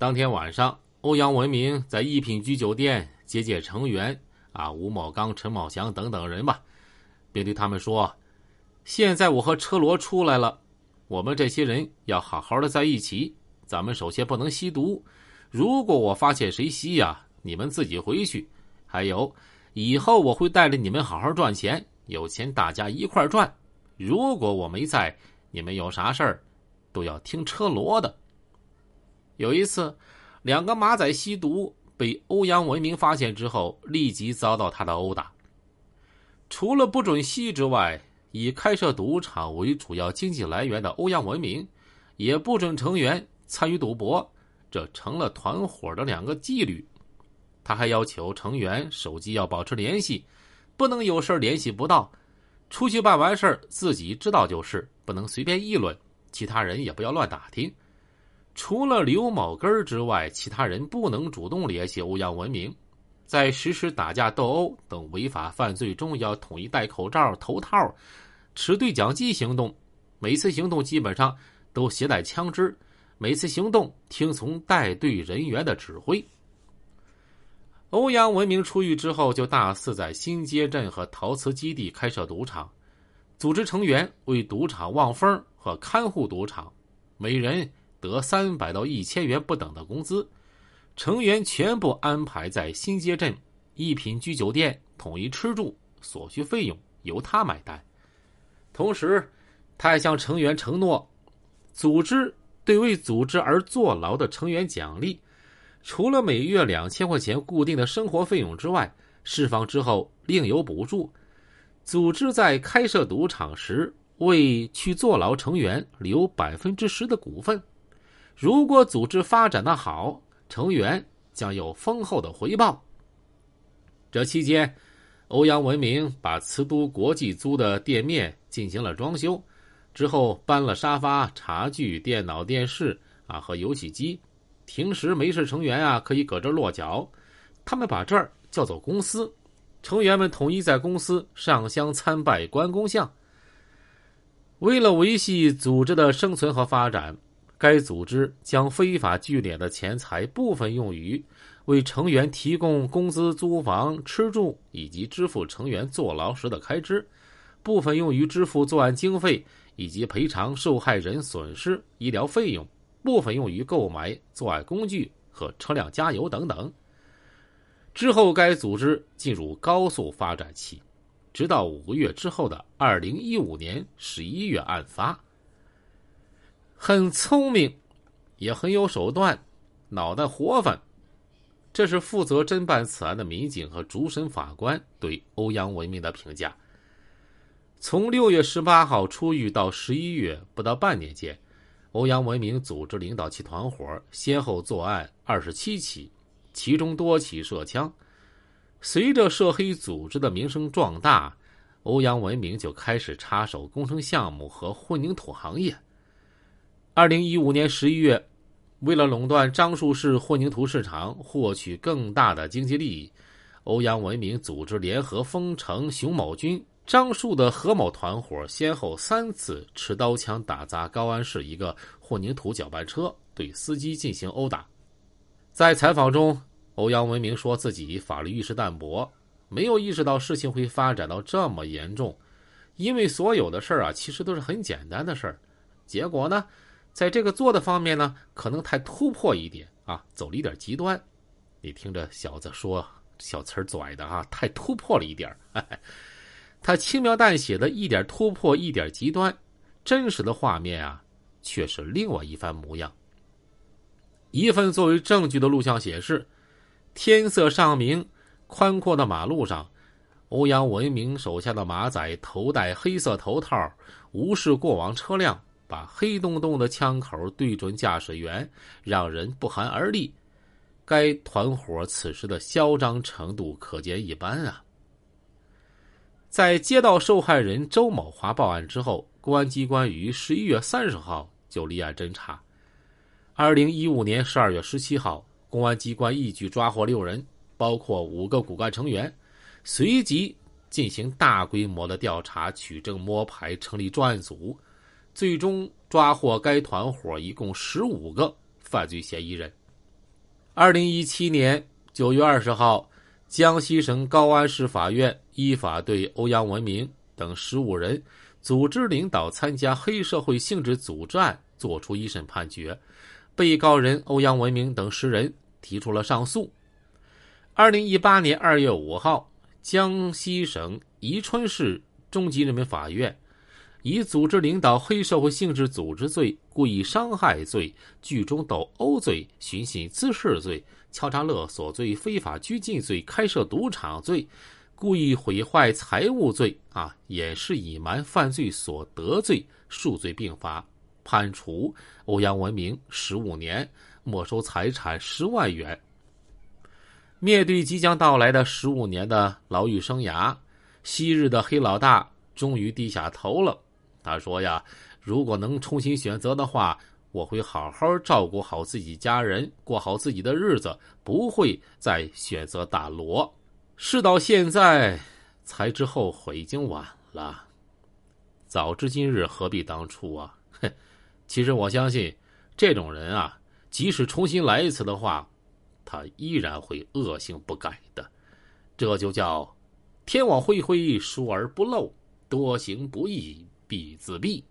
当天晚上，欧阳文明在一品居酒店接见成员啊，吴某刚、陈茂祥等等人吧，并对他们说：“现在我和车罗出来了，我们这些人要好好的在一起。咱们首先不能吸毒，如果我发现谁吸呀，你们自己回去。还有，以后我会带着你们好好赚钱，有钱大家一块赚。如果我没在，你们有啥事儿，都要听车罗的。”有一次，两个马仔吸毒被欧阳文明发现之后，立即遭到他的殴打。除了不准吸之外，以开设赌场为主要经济来源的欧阳文明，也不准成员参与赌博，这成了团伙的两个纪律。他还要求成员手机要保持联系，不能有事联系不到，出去办完事自己知道就是，不能随便议论，其他人也不要乱打听。除了刘某根之外，其他人不能主动联系欧阳文明。在实施打架斗殴等违法犯罪中，要统一戴口罩、头套，持对讲机行动。每次行动基本上都携带枪支，每次行动听从带队人员的指挥。欧阳文明出狱之后，就大肆在新街镇和陶瓷基地开设赌场，组织成员为赌场望风和看护赌场，每人。得三百到一千元不等的工资，成员全部安排在新街镇一品居酒店，统一吃住，所需费用由他买单。同时，他还向成员承诺，组织对为组织而坐牢的成员奖励，除了每月两千块钱固定的生活费用之外，释放之后另有补助。组织在开设赌场时，为去坐牢成员留百分之十的股份。如果组织发展的好，成员将有丰厚的回报。这期间，欧阳文明把瓷都国际租的店面进行了装修，之后搬了沙发、茶具、电脑、电视啊和游戏机。平时没事，成员啊可以搁这落脚。他们把这儿叫做公司，成员们统一在公司上香参拜关公像。为了维系组织的生存和发展。该组织将非法聚敛的钱财部分用于为成员提供工资、租房、吃住以及支付成员坐牢时的开支，部分用于支付作案经费以及赔偿受害人损失医疗费用，部分用于购买作案工具和车辆加油等等。之后，该组织进入高速发展期，直到五个月之后的二零一五年十一月案发。很聪明，也很有手段，脑袋活泛。这是负责侦办此案的民警和主审法官对欧阳文明的评价。从六月十八号出狱到十一月不到半年间，欧阳文明组织领导其团伙先后作案二十七起，其中多起涉枪。随着涉黑组织的名声壮大，欧阳文明就开始插手工程项目和混凝土行业。二零一五年十一月，为了垄断樟树市混凝土市场，获取更大的经济利益，欧阳文明组织联合丰城熊某军、樟树的何某团伙，先后三次持刀枪打砸高安市一个混凝土搅拌车，对司机进行殴打。在采访中，欧阳文明说自己法律意识淡薄，没有意识到事情会发展到这么严重，因为所有的事儿啊，其实都是很简单的事儿，结果呢？在这个做的方面呢，可能太突破一点啊，走了一点极端。你听着，小子说小词儿拽的啊，太突破了一点儿 他轻描淡写的一点突破，一点极端，真实的画面啊，却是另外一番模样。一份作为证据的录像显示，天色尚明，宽阔的马路上，欧阳文明手下的马仔头戴黑色头套，无视过往车辆。把黑洞洞的枪口对准驾驶员，让人不寒而栗。该团伙此时的嚣张程度可见一斑啊！在接到受害人周某华报案之后，公安机关于十一月三十号就立案侦查。二零一五年十二月十七号，公安机关一举抓获六人，包括五个骨干成员，随即进行大规模的调查、取证、摸排，成立专案组。最终抓获该团伙一共十五个犯罪嫌疑人，二零一七年九月二十号，江西省高安市法院依法对欧阳文明等十五人组织领导参加黑社会性质组织案作出一审判决，被告人欧阳文明等十人提出了上诉。二零一八年二月五号，江西省宜春市中级人民法院。以组织领导黑社会性质组织罪、故意伤害罪、聚众斗殴罪、寻衅滋事罪、敲诈勒索罪、非法拘禁罪、开设赌场罪、故意毁坏财物罪啊，掩饰隐瞒犯罪所得罪数罪并罚，判处欧阳文明十五年，没收财产十万元。面对即将到来的十五年的牢狱生涯，昔日的黑老大终于低下头了。他说：“呀，如果能重新选择的话，我会好好照顾好自己家人，过好自己的日子，不会再选择打罗。事到现在才知后悔，已经晚了。早知今日，何必当初啊！哼，其实我相信，这种人啊，即使重新来一次的话，他依然会恶性不改的。这就叫天网恢恢，疏而不漏，多行不义。”必自毙。